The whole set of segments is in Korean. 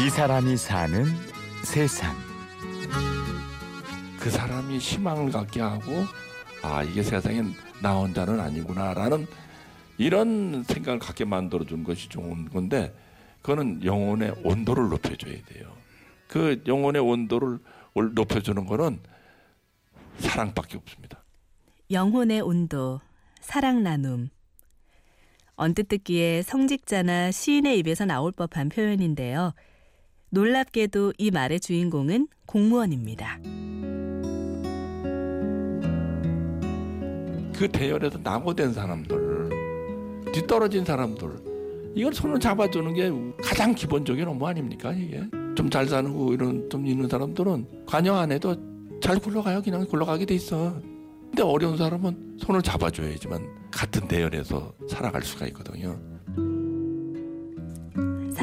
이 사람이 사는 세상. 그 사람이 희망을 갖게 하고 아 이게 세상엔 나 혼자는 아니구나라는 이런 생각을 갖게 만들어 준 것이 좋은 건데 그거는 영혼의 온도를 높여줘야 돼요. 그 영혼의 온도를 높여주는 거는 사랑밖에 없습니다. 영혼의 온도, 사랑 나눔. 언뜻 듣기에 성직자나 시인의 입에서 나올 법한 표현인데요. 놀랍게도 이 말의 주인공은 공무원입니다. 그 대열에서 낙오된 사람들, 뒤떨어진 사람들, 이걸 손을 잡아주는 게 가장 기본적인 업무 아닙니까 이게? 좀 잘 사는 거 이런 좀 있는 사람들은 관여 안 해도 잘 굴러가요. 그냥 굴러가게 돼 있어. 근데 어려운 사람은 손을 잡아줘야지만 같은 대열에서 살아갈 수가 있거든요.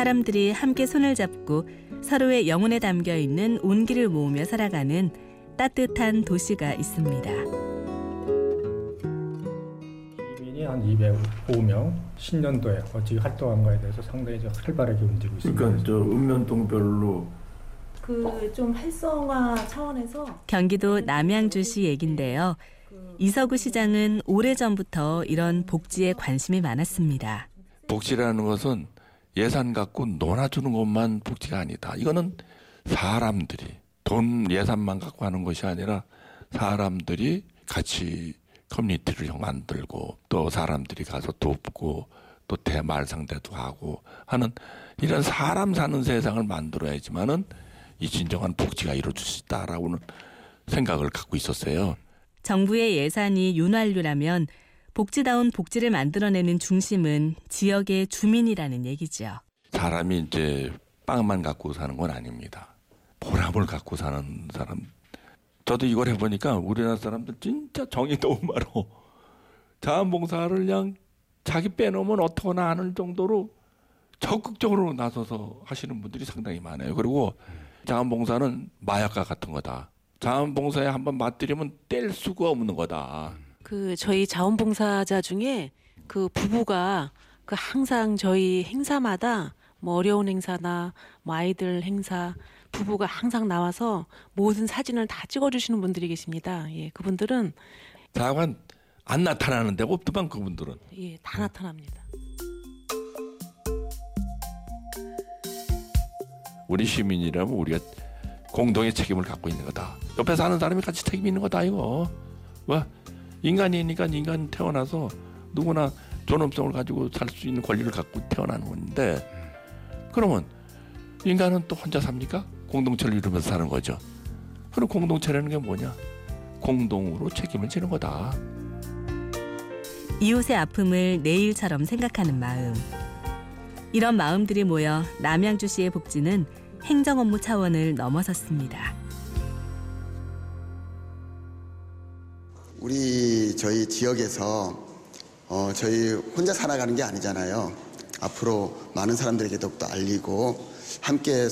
사람들이 함께 손을 잡고 서로의 영혼에 담겨 있는 온기를 모으며 살아가는 따뜻한 도시가 있습니다. 시민이 한 205명, 신년도에 어찌 활동한 거에 대해서 상당히 좀 활발하게 움직이고 있습니다. 그러니까 저 읍면동별로 그 좀 활성화 차원에서 경기도 남양주시 얘긴데요. 이서구 시장은 오래전부터 이런 복지에 관심이 많았습니다. 복지라는 것은 예산 갖고 놀아주는 것만 복지가 아니다. 이거는 사람들이 돈 예산만 갖고 하는 것이 아니라 사람들이 같이 커뮤니티를 만들고 또 사람들이 가서 돕고 또 대말 상대도 하고 하는 이런 사람 사는 세상을 만들어야지만은 이 진정한 복지가 이루어질 수 있다라고는 생각을 갖고 있었어요. 정부의 예산이 윤활유라면 복지다운 복지를 만들어내는 중심은 지역의 주민이라는 얘기죠. 사람이 이제 빵만 갖고 사는 건 아닙니다. 보람을 갖고 사는 사람. 저도 이걸 해보니까 우리나라 사람들 진짜 정이 너무 많어. 자원봉사를 그냥 자기 빼놓으면 어떡하나 하는 정도로 적극적으로 나서서 하시는 분들이 상당히 많아요. 그리고 자원봉사는 마약과 같은 거다. 자원봉사에 한번 맞들이면 뗄 수가 없는 거다. 그 저희 자원봉사자 중에 그 부부가 그 항상 저희 행사마다 뭐 어려운 행사나 뭐 아이들 행사 부부가 항상 나와서 모든 사진을 다 찍어주시는 분들이 계십니다. 예, 그분들은 자관 안 나타나는 데가 없더만 그분들은. 예, 다 나타납니다. 우리 시민이라면 우리가 공동의 책임을 갖고 있는 거다. 옆에 사는 사람이 같이 책임 있는 거다 이거. 뭐 인간이니까 인간 태어나서 누구나 존엄성을 가지고 살 수 있는 권리를 갖고 태어나는 건데 그러면 인간은 또 혼자 삽니까? 공동체를 이루면서 사는 거죠. 그럼 공동체라는 게 뭐냐? 공동으로 책임을 지는 거다. 이웃의 아픔을 내일처럼 생각하는 마음. 이런 마음들이 모여 남양주시의 복지는 행정 업무 차원을 넘어섰습니다. 우리 저희 지역에서 어, 저희 혼자 살아가는 게 아니잖아요. 앞으로 많은 사람들에게 더욱더 알리고 함께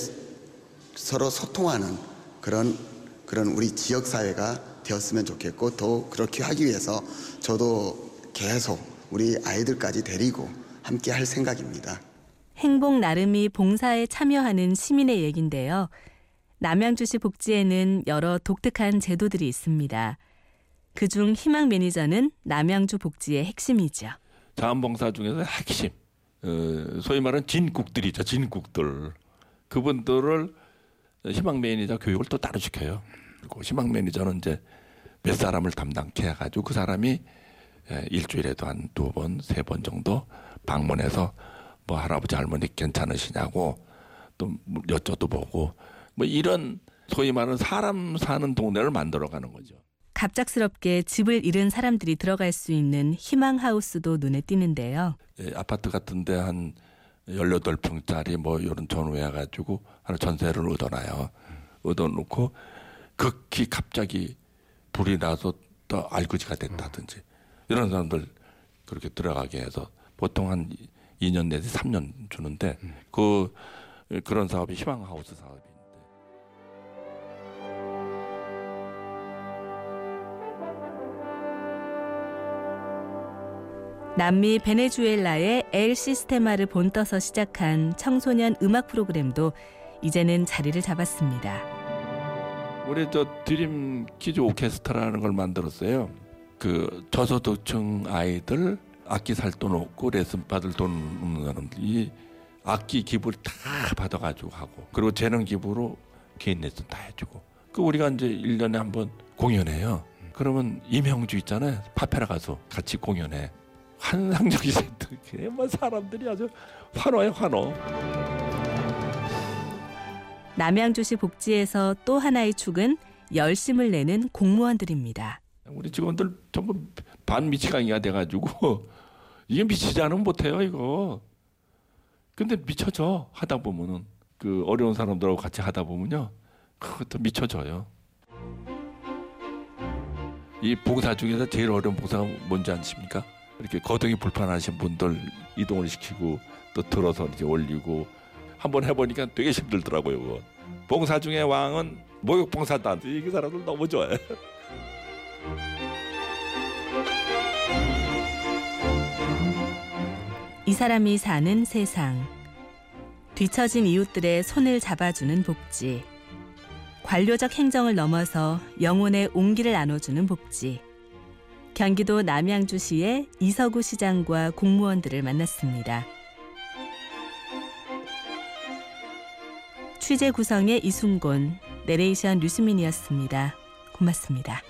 서로 소통하는 그런 그런 우리 지역 사회가 되었으면 좋겠고 또 그렇게 하기 위해서 저도 계속 우리 아이들까지 데리고 함께 할 생각입니다. 행복 나름이 봉사에 참여하는 시민의 얘긴데요. 남양주시 복지에는 여러 독특한 제도들이 있습니다. 그중 희망 매니저는 남양주 복지의 핵심이죠. 자원봉사 중에서 핵심, 어, 소위 말하는 진국들이죠. 진국들. 그분들을 희망 매니저 교육을 또 따로 시켜요. 그리고 희망 매니저는 이제 몇 사람을 담당케 해가지고 그 사람이 일주일에도 한 두 번, 세 번 정도 방문해서 뭐 할아버지 할머니 괜찮으시냐고 또 여쭤도 보고 뭐 이런 소위 말하는 사람 사는 동네를 만들어 가는 거죠. 갑작스럽게 집을 잃은 사람들이 들어갈 수 있는 희망 하우스도 눈에 띄는데요. 예, 아파트 같은데 한 18평짜리 뭐 이런 전후해 가지고 하나 전세를 얻어놔요. 얻어놓고 극히 갑자기 불이 나서 또 알거지가 됐다든지 이런 사람들 그렇게 들어가게 해서 보통 한 2년 내지 3년 주는데 그 그런 사업이 희망 하우스 사업인 남미 베네수엘라의 엘 시스테마를 본떠서 시작한 청소년 음악 프로그램도 이제는 자리를 잡았습니다. 우리 저 Dream Kids 오케스트라라는 걸 만들었어요. 그 저소득층 아이들 악기 살 돈 없고 레슨 받을 돈 없는 사람들이 악기 기부를 다 받아가지고 하고 그리고 재능 기부로 개인 레슨 다 해주고 그 우리가 이제 일년에 한 번 공연해요. 그러면 임형주 있잖아요. 파페라 가수 같이 공연해. 환상적인 세트. 뭐 사람들이 아주 환호해 환호. 남양주시 복지에서 또 하나의 축은 열심을 내는 공무원들입니다. 우리 직원들 전부 반 미치광이가 돼가지고 이게 미치지 않으면 못해요 이거. 근데 미쳐져 하다 보면은 그 어려운 사람들하고 같이 하다 보면요 그것도 미쳐져요. 이 봉사 중에서 제일 어려운 봉사가 뭔지 아십니까? 이렇게 거동이 불편하신 분들 이동을 시키고 또 들어서 이렇게 올리고 한번 해보니까 되게 힘들더라고요. 그거. 봉사 중에 왕은 목욕 봉사다. 이 사람들 너무 좋아해. 이 사람이 사는 세상. 뒤처진 이웃들의 손을 잡아주는 복지. 관료적 행정을 넘어서 영혼의 온기를 나눠주는 복지. 경기도 남양주시의 이서구 시장과 공무원들을 만났습니다. 취재 구성의 이순곤, 내레이션 류수민이었습니다. 고맙습니다.